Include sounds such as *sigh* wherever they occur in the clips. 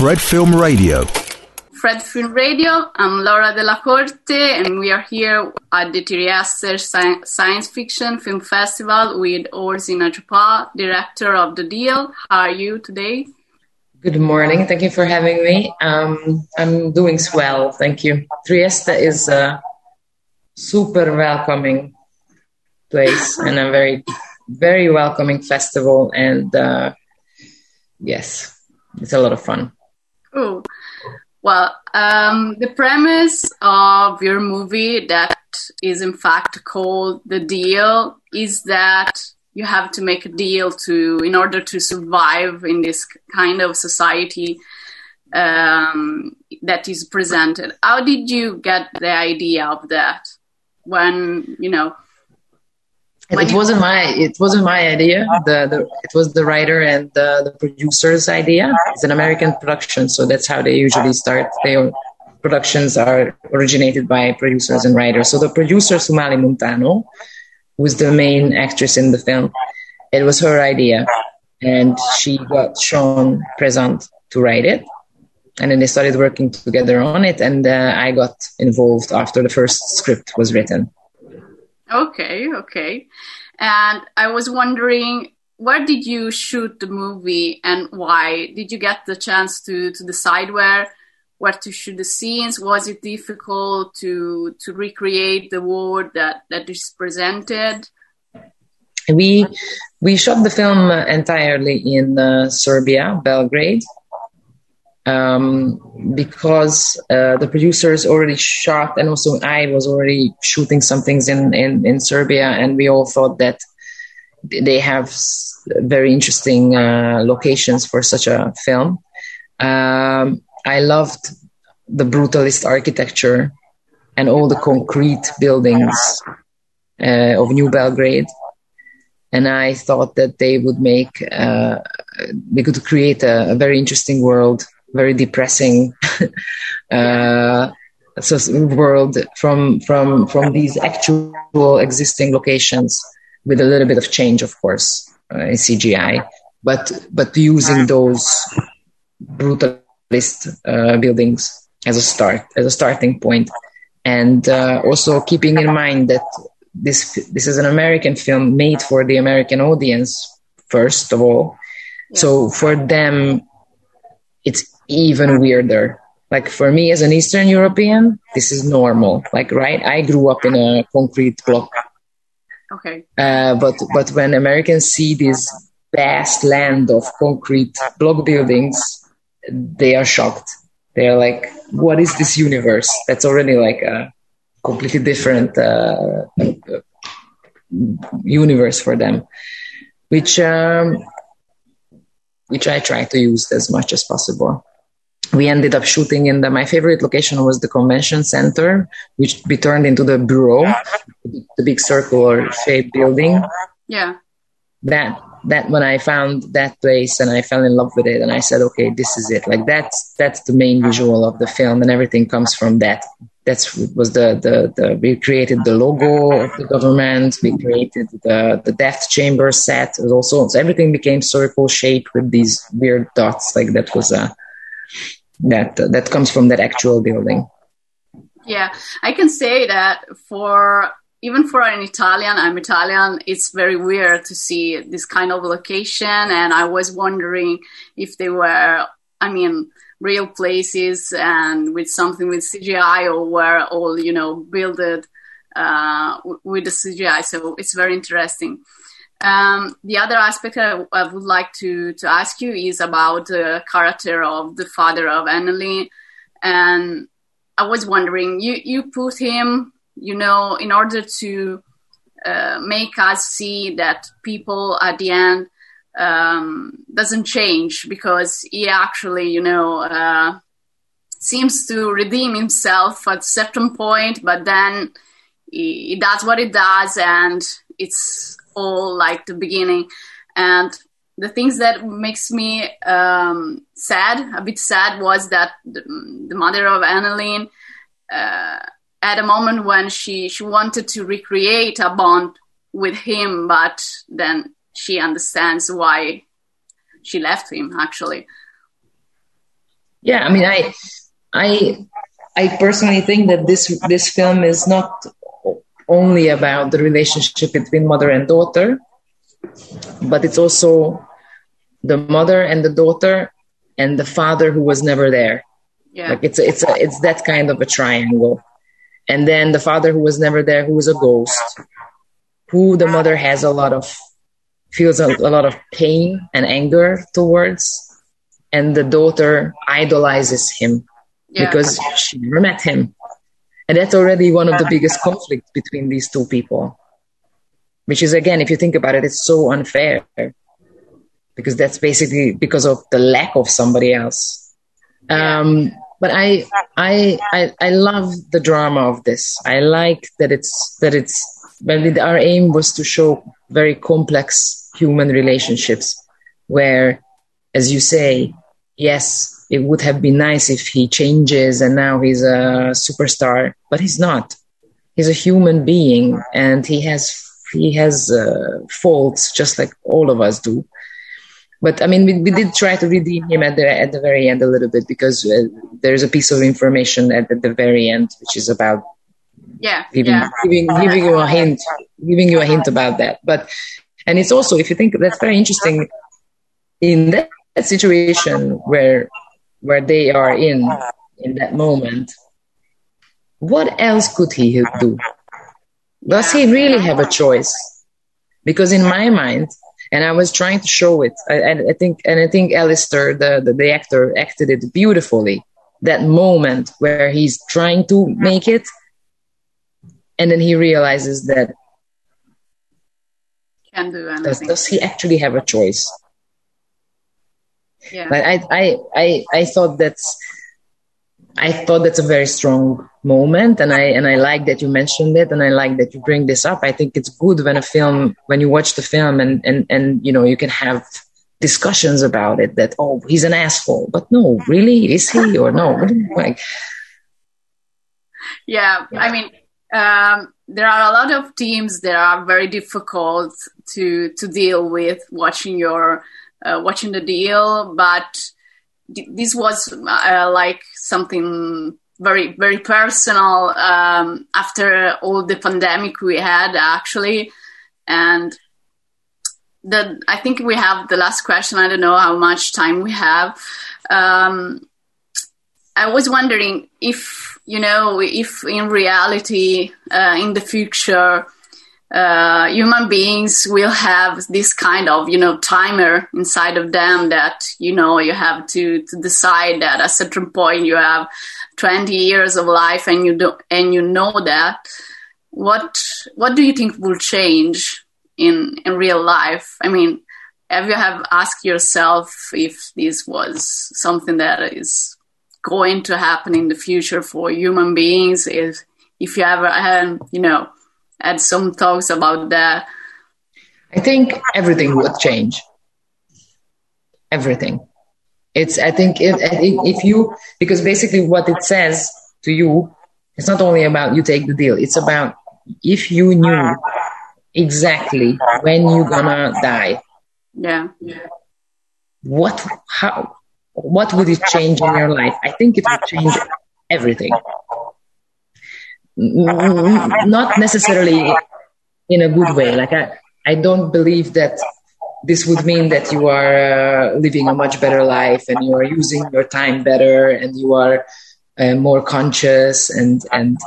Fred Film Radio. Fred Film Radio. I'm Laura Della Corte, and we are here at the Trieste Science Fiction Film Festival with Orsi Nagypál, director of The Deal. How are you today? Good morning. Thank you for having me. Um, I'm doing swell. Thank you. Trieste is a super welcoming place and a very, very welcoming festival. And uh, yes, it's a lot of fun. Cool. Well, um, the premise of your movie that is in fact called The Deal is that you have to make a deal to in order to survive in this kind of society um, that is presented. How did you get the idea of that? When you know it wasn't my it wasn't my idea. The, the it was the writer and the, the producer's idea. It's an American production, so that's how they usually start. Their productions are originated by producers and writers. So the producer Sumalee Montano, was the main actress in the film, it was her idea, and she got Sean Present to write it, and then they started working together on it, and uh, I got involved after the first script was written. Okay, okay. And I was wondering, where did you shoot the movie and why? Did you get the chance to, to decide where where to shoot the scenes? Was it difficult to to recreate the world that, that is presented? We we shot the film entirely in uh, Serbia, Belgrade, um, because uh, the producers already shot, and also I was already shooting some things in, in, in Serbia, and we all thought that they have very interesting uh, locations for such a film. Um, I loved the brutalist architecture and all the concrete buildings uh, of New Belgrade. And I thought that they would make, uh, they could create a, a very interesting world very depressing *laughs* uh, world from from from these actual existing locations with a little bit of change, of course, uh, in CGI, but but using those brutalist uh, buildings as a start, as a starting point, and uh, also keeping in mind that this this is an American film made for the American audience first of all. Yeah. So for them, it's even weirder. Like for me as an Eastern European, this is normal. Like, right? I grew up in a concrete block. Okay. Uh, but but when Americans see this vast land of concrete block buildings, they are shocked. They're like, "What is this universe?" That's already like a completely different uh, universe for them, which um, which I try to use as much as possible we ended up shooting in the my favorite location was the convention center which we turned into the bureau the big circular shaped building. Yeah. That that when i found that place and i fell in love with it and i said okay this is it. Like that's that's the main visual of the film and everything comes from that. That's was the, the the we created the logo of the government. We created the the death chamber set. It was also so everything became circle shaped with these weird dots like that was a that that comes from that actual building. Yeah, I can say that for even for an Italian, I'm Italian. It's very weird to see this kind of location, and I was wondering if they were, I mean, real places and with something with CGI or were all you know builded uh, with the CGI. So it's very interesting. Um, the other aspect I, would like to, to ask you is about the character of the father of Annalene. And I was wondering, you, you put him, you know, in order to uh, make us see that people at the end um, doesn't change because he actually, you know, uh, seems to redeem himself at certain point, but then he, he does what he does and it's all like the beginning. And the things that makes me um, sad a bit sad was that the, the mother of annalene uh, at a moment when she she wanted to recreate a bond with him but then she understands why she left him actually. Yeah, I mean, I, I, I personally think that this this film is not only about the relationship between mother and daughter, but it's also the mother and the daughter and the father who was never there. Yeah. Like it's a, it's a, it's that kind of a triangle. And then the father who was never there, who is a ghost, who the mother has a lot of feels a, a lot of pain and anger towards, and the daughter idolizes him Yeah. because she never met him. And that's already one of the biggest conflicts between these two people. Which is again, if you think about it, it's so unfair. Because that's basically because of the lack of somebody else. Um, but I, I, I, I love the drama of this. I like that it's that it's. Well, our aim was to show very complex human relationships, where, as you say, yes, it would have been nice if he changes and now he's a superstar, but he's not. He's a human being, and he has he has uh, faults just like all of us do. But I mean, we, we did try to redeem him at the at the very end a little bit because uh, there's a piece of information at, at the very end which is about Yeah. giving Yeah. giving giving you a hint, giving you a hint about that. But and it's also if you think that's very interesting in that, that situation where where they are in uh-huh. in that moment. What else could he do? Does he really have a choice? Because in my mind, and I was trying to show it, I, and I think, and I think Alistair, the, the the actor, acted it beautifully. That moment where he's trying to mm-hmm. make it, and then he realizes that Can do does, does he actually have a choice? Yeah. But I, I, I, I thought that's, I thought that's a very strong moment, and I and I like that you mentioned it, and I like that you bring this up. I think it's good when a film, when you watch the film, and and and you know you can have discussions about it. That oh, he's an asshole, but no, really, is he or no? *laughs* Like, Yeah, I mean, um, there are a lot of teams that are very difficult to to deal with watching your uh, watching the deal, but th- this was uh, like something very very personal um, after all the pandemic we had actually, and the I think we have the last question. I don't know how much time we have. Um, I was wondering if you know if in reality uh, in the future uh, human beings will have this kind of you know timer inside of them that you know you have to, to decide that at a certain point you have 20 years of life and you do and you know that. What what do you think will change in in real life? I mean have you have asked yourself if this was something that is going to happen in the future for human beings? If if you ever had you know had some thoughts about that I think everything would change. Everything. It's. I think if if you because basically what it says to you, it's not only about you take the deal. It's about if you knew exactly when you're gonna die, yeah what how what would it change in your life? I think it would change everything. Not necessarily in a good way. Like I, I don't believe that this would mean that you are uh, living a much better life and you are using your time better and you are uh, more conscious and and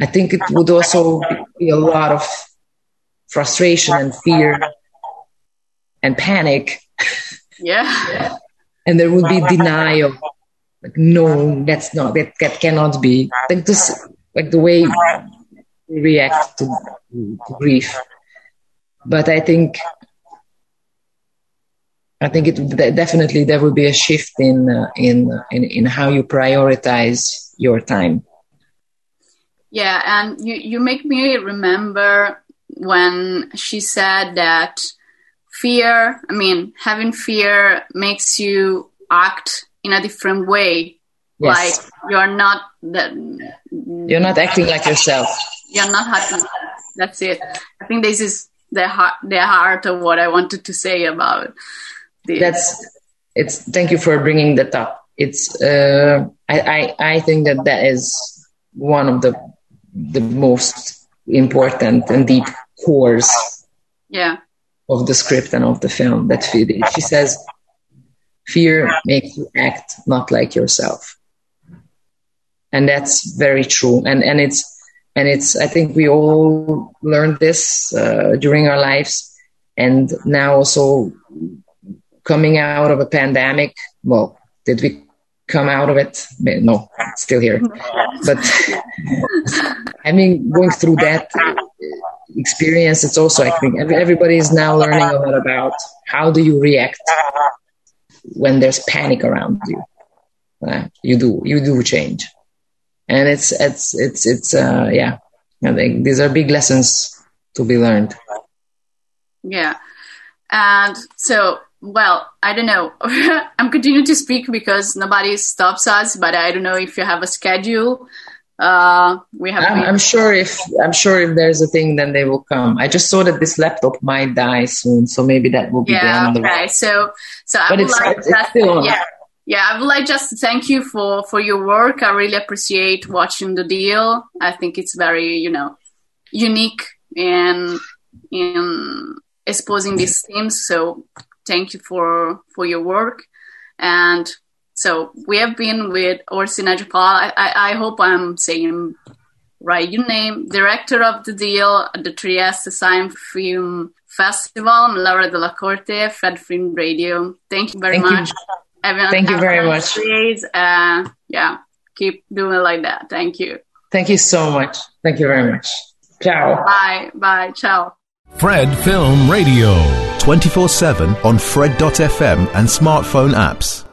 I think it would also be a lot of frustration and fear and panic. Yeah. *laughs* And there would be denial. Like no that's not that, that cannot be. Like this like the way we react to, to grief. But i think i think it definitely there will be a shift in uh, in, uh, in in how you prioritize your time. Yeah, and you, you make me remember when she said that fear, I mean, having fear makes you act in a different way. Yes. Like you're not that you're not acting like yourself you're not happy. That's it. I think this is the heart, the heart of what I wanted to say about this. that's it's thank you for bringing that up it's uh, I, I I think that that is one of the the most important and deep cores yeah of the script and of the film that she says fear makes you act not like yourself and that's very true. And and it's and it's i think we all learned this uh, during our lives and now also coming out of a pandemic. Well did we come out of it? No still here. But *laughs* i mean going through that experience it's also i think everybody is now learning a lot about how do you react when there's panic around you. Uh, you do you do change and it's it's it's it's uh, yeah i think these are big lessons to be learned yeah and so well i don't know *laughs* i'm continuing to speak because nobody stops us but i don't know if you have a schedule uh, we have. I'm, I'm, sure if I'm sure if there's a thing, then they will come. I just saw that this laptop might die soon, so maybe that will be yeah, the end of the. Okay, so so I but would it's, like it's, it's still on. yeah. Yeah, I would like just to thank you for, for your work. I really appreciate watching the deal. I think it's very, you know, unique in in exposing these themes. So thank you for for your work. And so we have been with Orsi Nagyapal. I, I, I hope I'm saying right your name, director of the deal at the Trieste Science Film Festival, Laura Della Corte, Fred Film Radio. Thank you very Thank much. You. Everyone Thank you very much. Days. Uh, yeah, keep doing it like that. Thank you. Thank you so much. Thank you very much. Ciao. Bye. Bye. Ciao. Fred Film Radio. 24 7 on Fred.fm and smartphone apps.